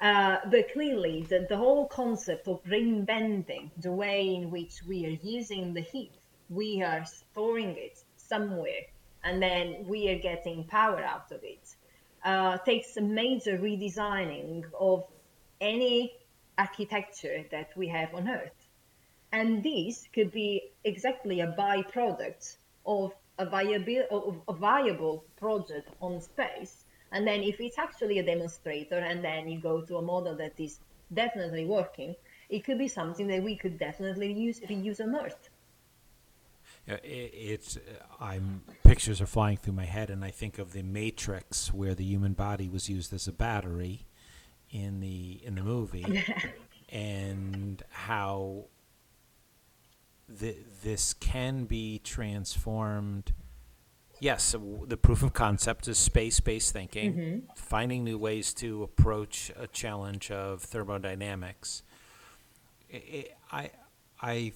Uh, but clearly, the, the whole concept of reinventing the way in which we are using the heat, we are storing it somewhere, and then we are getting power out of it, uh, takes a major redesigning of any architecture that we have on Earth. And this could be exactly a byproduct of a, viable, of a viable project on space. And then if it's actually a demonstrator and then you go to a model that is definitely working, it could be something that we could definitely use reuse on Earth. Yeah, it, it's uh, I'm pictures are flying through my head, and I think of the Matrix, where the human body was used as a battery in the in the movie, (laughs) and how th- this can be transformed. Yes, the proof of concept is space based thinking, mm-hmm. finding new ways to approach a challenge of thermodynamics. It, I, I,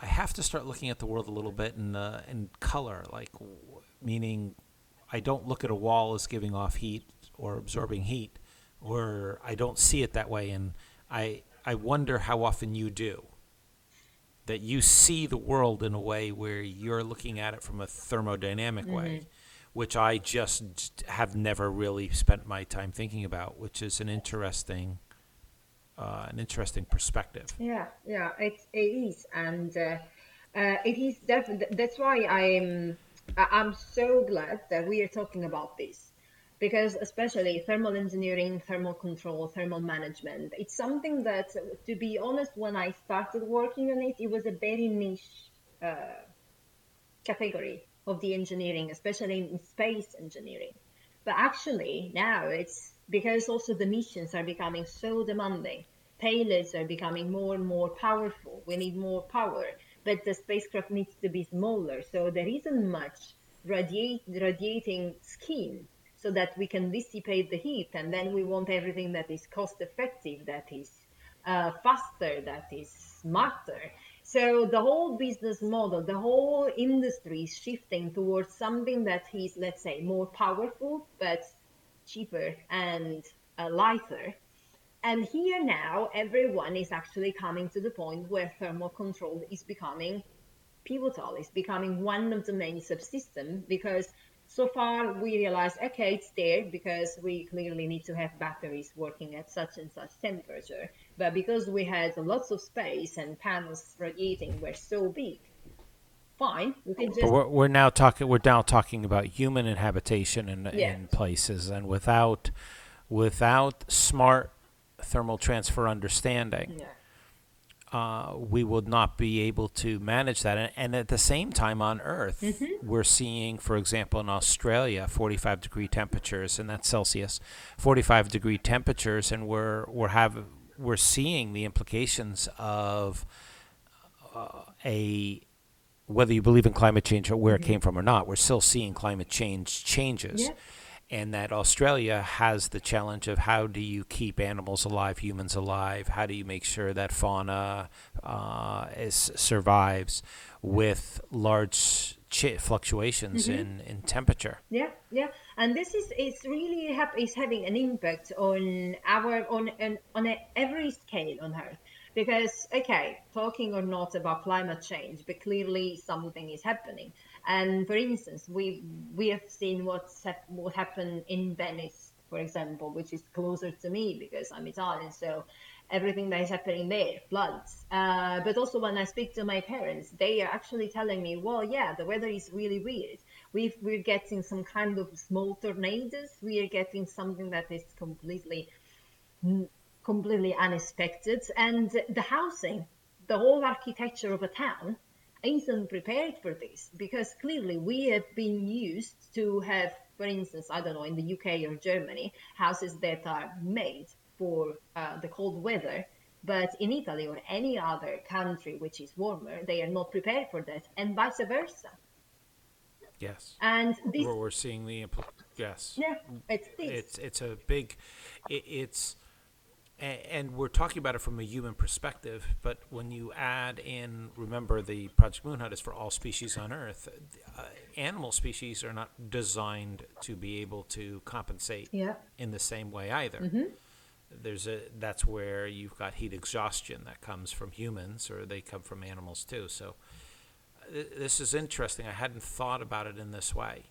I have to start looking at the world a little bit in, uh, in color, like meaning I don't look at a wall as giving off heat or absorbing heat, or I don't see it that way. And I, I wonder how often you do that you see the world in a way where you're looking at it from a thermodynamic mm-hmm. way, which I just have never really spent my time thinking about, which is an interesting, uh, an interesting perspective. Yeah, yeah, it, it is, and uh, uh, it is definitely. That's why I'm I'm so glad that we are talking about this because especially thermal engineering, thermal control, thermal management, it's something that, to be honest, when I started working on it, it was a very niche uh, category of the engineering, especially in space engineering. But actually, now it's because also the missions are becoming so demanding. Payloads are becoming more and more powerful. We need more power, but the spacecraft needs to be smaller. So there isn't much radiate, radiating scheme so that we can dissipate the heat and then we want everything that is cost effective that is uh, faster that is smarter. So the whole business model the whole industry is shifting towards something that is let's say more powerful but cheaper and uh, lighter. And here now everyone is actually coming to the point where thermal control is becoming pivotal is becoming one of the main subsystems because so far we realized okay it's there because we clearly need to have batteries working at such and such temperature. But because we had lots of space and panels radiating were so big fine we can just we're, we're, now talking we're now talking about human inhabitation in, yeah. in places and without without smart thermal transfer understanding. Yeah uh, we would not be able to manage that. And, and at the same time, on Earth, mm-hmm. we're seeing, for example, in Australia, 45 degree temperatures, and that's Celsius, 45 degree temperatures, and we're we're have we're seeing the implications of uh, a whether you believe in climate change or where mm-hmm. it came from or not, we're still seeing climate change changes. And that Australia has the challenge of how do you keep animals alive, humans alive? How do you make sure that fauna uh, is, survives with large ch- fluctuations mm-hmm. in, in temperature? Yeah, yeah, and this is it's really ha- is having an impact on our on on, on a, every scale on Earth. Because okay, talking or not about climate change, but clearly something is happening And for instance, we we have seen what's what happened in Venice, for example, which is closer to me because I'm Italian. So everything that is happening there, floods. Uh, but also when I speak to my parents, they are actually telling me, well, yeah, the weather is really weird. we we're getting some kind of small tornadoes. We are getting something that is completely, completely unexpected. And the housing, the whole architecture of a town isn't prepared for this because clearly we have been used to have, for instance, I don't know, in the UK or Germany, houses that are made for uh, the cold weather. But in Italy or any other country which is warmer, they are not prepared for that, and vice versa. Yes. And this, Where we're seeing the impl- yes. Yeah, it's this. It's it's a big, it, it's, and we're talking about it from a human perspective. But when you add in, remember the Project Moon Hut is for all species on Earth. Uh, animal species are not designed to be able to compensate yeah. in the same way either. Mm-hmm there's a that's where you've got heat exhaustion that comes from humans or they come from animals too so uh, this is interesting i hadn't thought about it in this way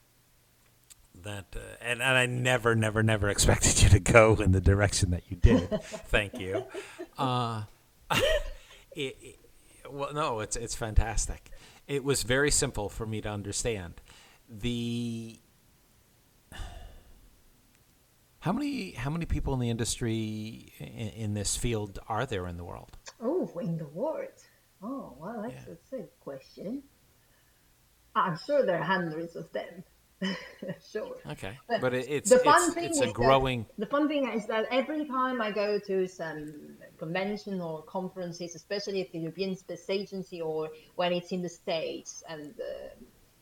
that uh, and, and i never never never expected (laughs) you to go in the direction that you did (laughs) thank you uh, (laughs) it, it, well no it's it's fantastic it was very simple for me to understand the how many how many people in the industry in, in this field are there in the world? Oh, in the world. Oh, well, that's, yeah. that's a good question. I'm sure there are hundreds of them. (laughs) sure. Okay, but, but it's the fun it's, thing it's a growing. That, the fun thing is that every time I go to some convention or conferences, especially at the European Space Agency or when it's in the States, and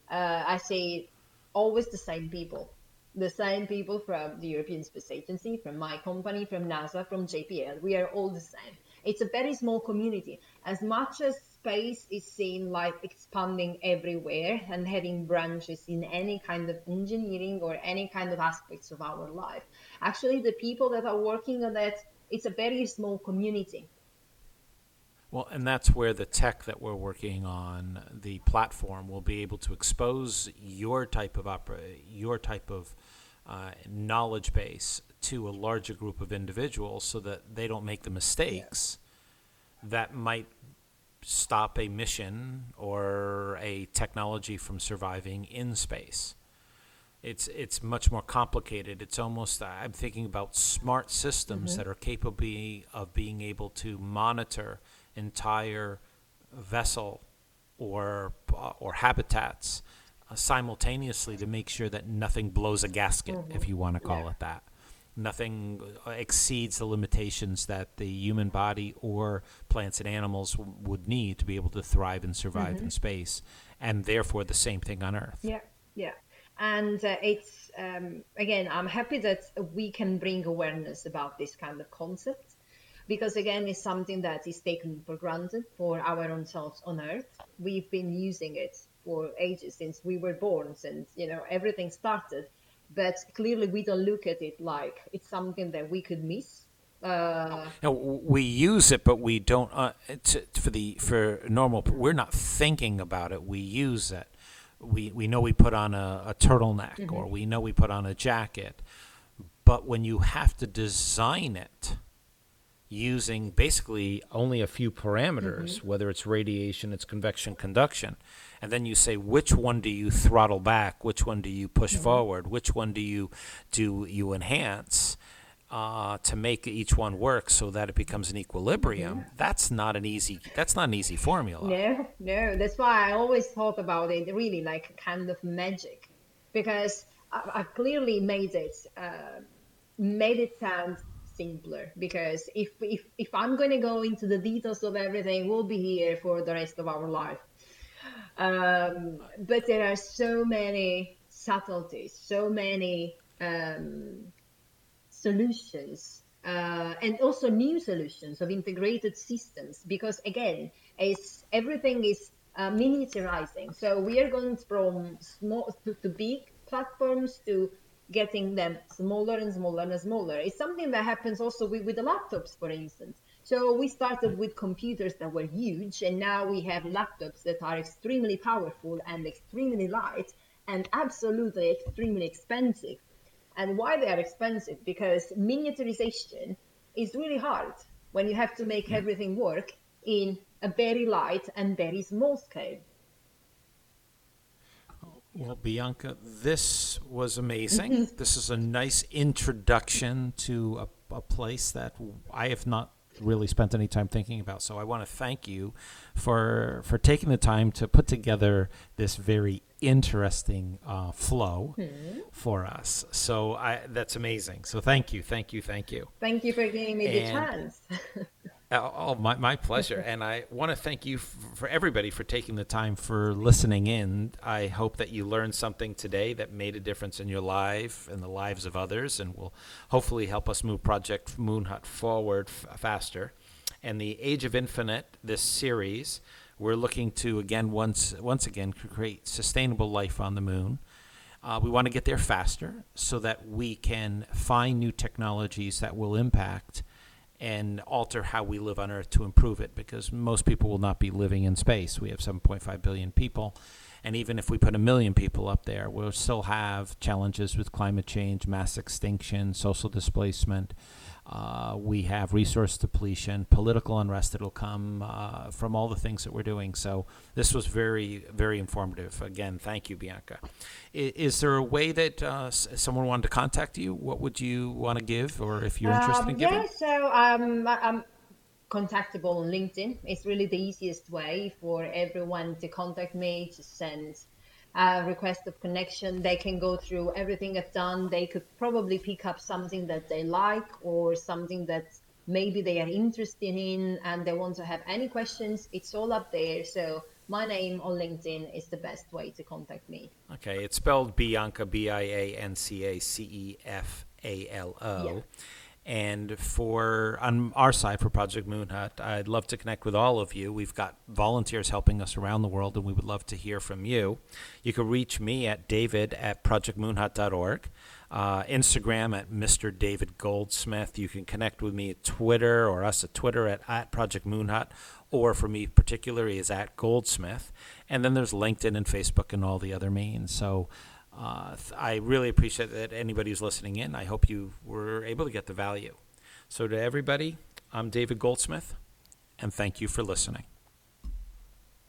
uh, uh, I see always the same people the same people from the European Space Agency, from my company, from NASA, from JPL. We are all the same. It's a very small community. As much as space is seen like expanding everywhere and having branches in any kind of engineering or any kind of aspects of our life, actually, the people that are working on that, it's a very small community. Well, and that's where the tech that we're working on, the platform, will be able to expose your type of opera, your type of uh, knowledge base to a larger group of individuals, so that they don't make the mistakes yeah. that might stop a mission or a technology from surviving in space. It's it's much more complicated. It's almost I'm thinking about smart systems mm-hmm. that are capable of being able to monitor entire vessel or or habitats uh, simultaneously to make sure that nothing blows a gasket, mm-hmm. if you want to call yeah. it that. Nothing uh, exceeds the limitations that the human body or plants and animals w- would need to be able to thrive and survive mm-hmm. in space, and therefore the same thing on Earth. Yeah, yeah. And uh, it's, um, again, I'm happy that we can bring awareness about this kind of concept because again it's something that is taken for granted for our own selves on earth we've been using it for ages since we were born since you know everything started but clearly we don't look at it like it's something that we could miss uh, no, we use it, but we don't. Uh, to, for the for normal, we're not thinking about it. We use it. We we know we put on a, a turtleneck, mm-hmm. or we know we put on a jacket. But when you have to design it, using basically only a few parameters, mm-hmm. whether it's radiation, it's convection, conduction, and then you say which one do you throttle back, which one do you push mm-hmm. forward, which one do you do you enhance uh, to make each one work so that it becomes an equilibrium. Mm-hmm. That's not an easy. That's not an easy formula. No, no. That's why I always talk about it really like kind of magic, because I, I clearly made it uh, made it sound simpler because if if, if i'm going to go into the details of everything we'll be here for the rest of our life. Um, but there are so many subtleties so many um, solutions uh, and also new solutions of integrated systems because again is everything is uh, miniaturizing. So we are going from small to, to big platforms to getting them smaller and smaller and smaller. It's something that happens also with, with the laptops, for instance. So we started with computers that were huge, and now we have laptops that are extremely powerful and extremely light and absolutely extremely expensive. And why they are expensive? Because miniaturization is really hard when you have to make everything work in a very light and very small scale. Well, Bianca, this was amazing. this is a nice introduction to a, a place that I have not really spent any time thinking about. So I want to thank you for for taking the time to put together this very interesting uh, flow mm-hmm. for us. So I that's amazing. So thank you, thank you, thank you. Thank you for giving me and, the chance. (laughs) Oh, oh, my, my pleasure. and I want to thank you for everybody for taking the time for listening in. I hope that you learned something today that made a difference in your life and the lives of others and will hopefully help us move Project Moon Hut forward f- faster. And the Age of Infinite, this series, we're looking to again once once again create sustainable life on the moon. Uh, we want to get there faster so that we can find new technologies that will impact and alter how we live on Earth to improve it because most people will not be living in space. We have 7.5 billion people. And even if we put a million people up there, we'll still have challenges with climate change, mass extinction, social displacement, uh, we have resource depletion, political unrest that'll come uh, from all the things that we're doing. So this was very, very informative. Again, thank you, Bianca. I, is there a way that uh, someone wanted to contact you? What would you want to give, or if you're interested um, in giving? Yeah, so um, I'm contactable on LinkedIn. It's really the easiest way for everyone to contact me. To send uh, request of connection. They can go through everything I've done. They could probably pick up something that they like or something that maybe they are interested in and they want to have any questions. It's all up there. So my name on LinkedIn is the best way to contact me. Okay, it's spelled Bianca B I A N C A C E F A L O. Yeah. And for on our side for Project Moon Hut, I'd love to connect with all of you. We've got volunteers helping us around the world, and we would love to hear from you. You can reach me at david at projectmoonhut.org, uh, Instagram at Mr. David Goldsmith. You can connect with me at Twitter or us at Twitter at, at Project Moon Hut, or for me particularly is at Goldsmith. And then there's LinkedIn and Facebook and all the other means. So uh, I really appreciate that anybody who's listening in. I hope you were able to get the value. So, to everybody, I'm David Goldsmith, and thank you for listening.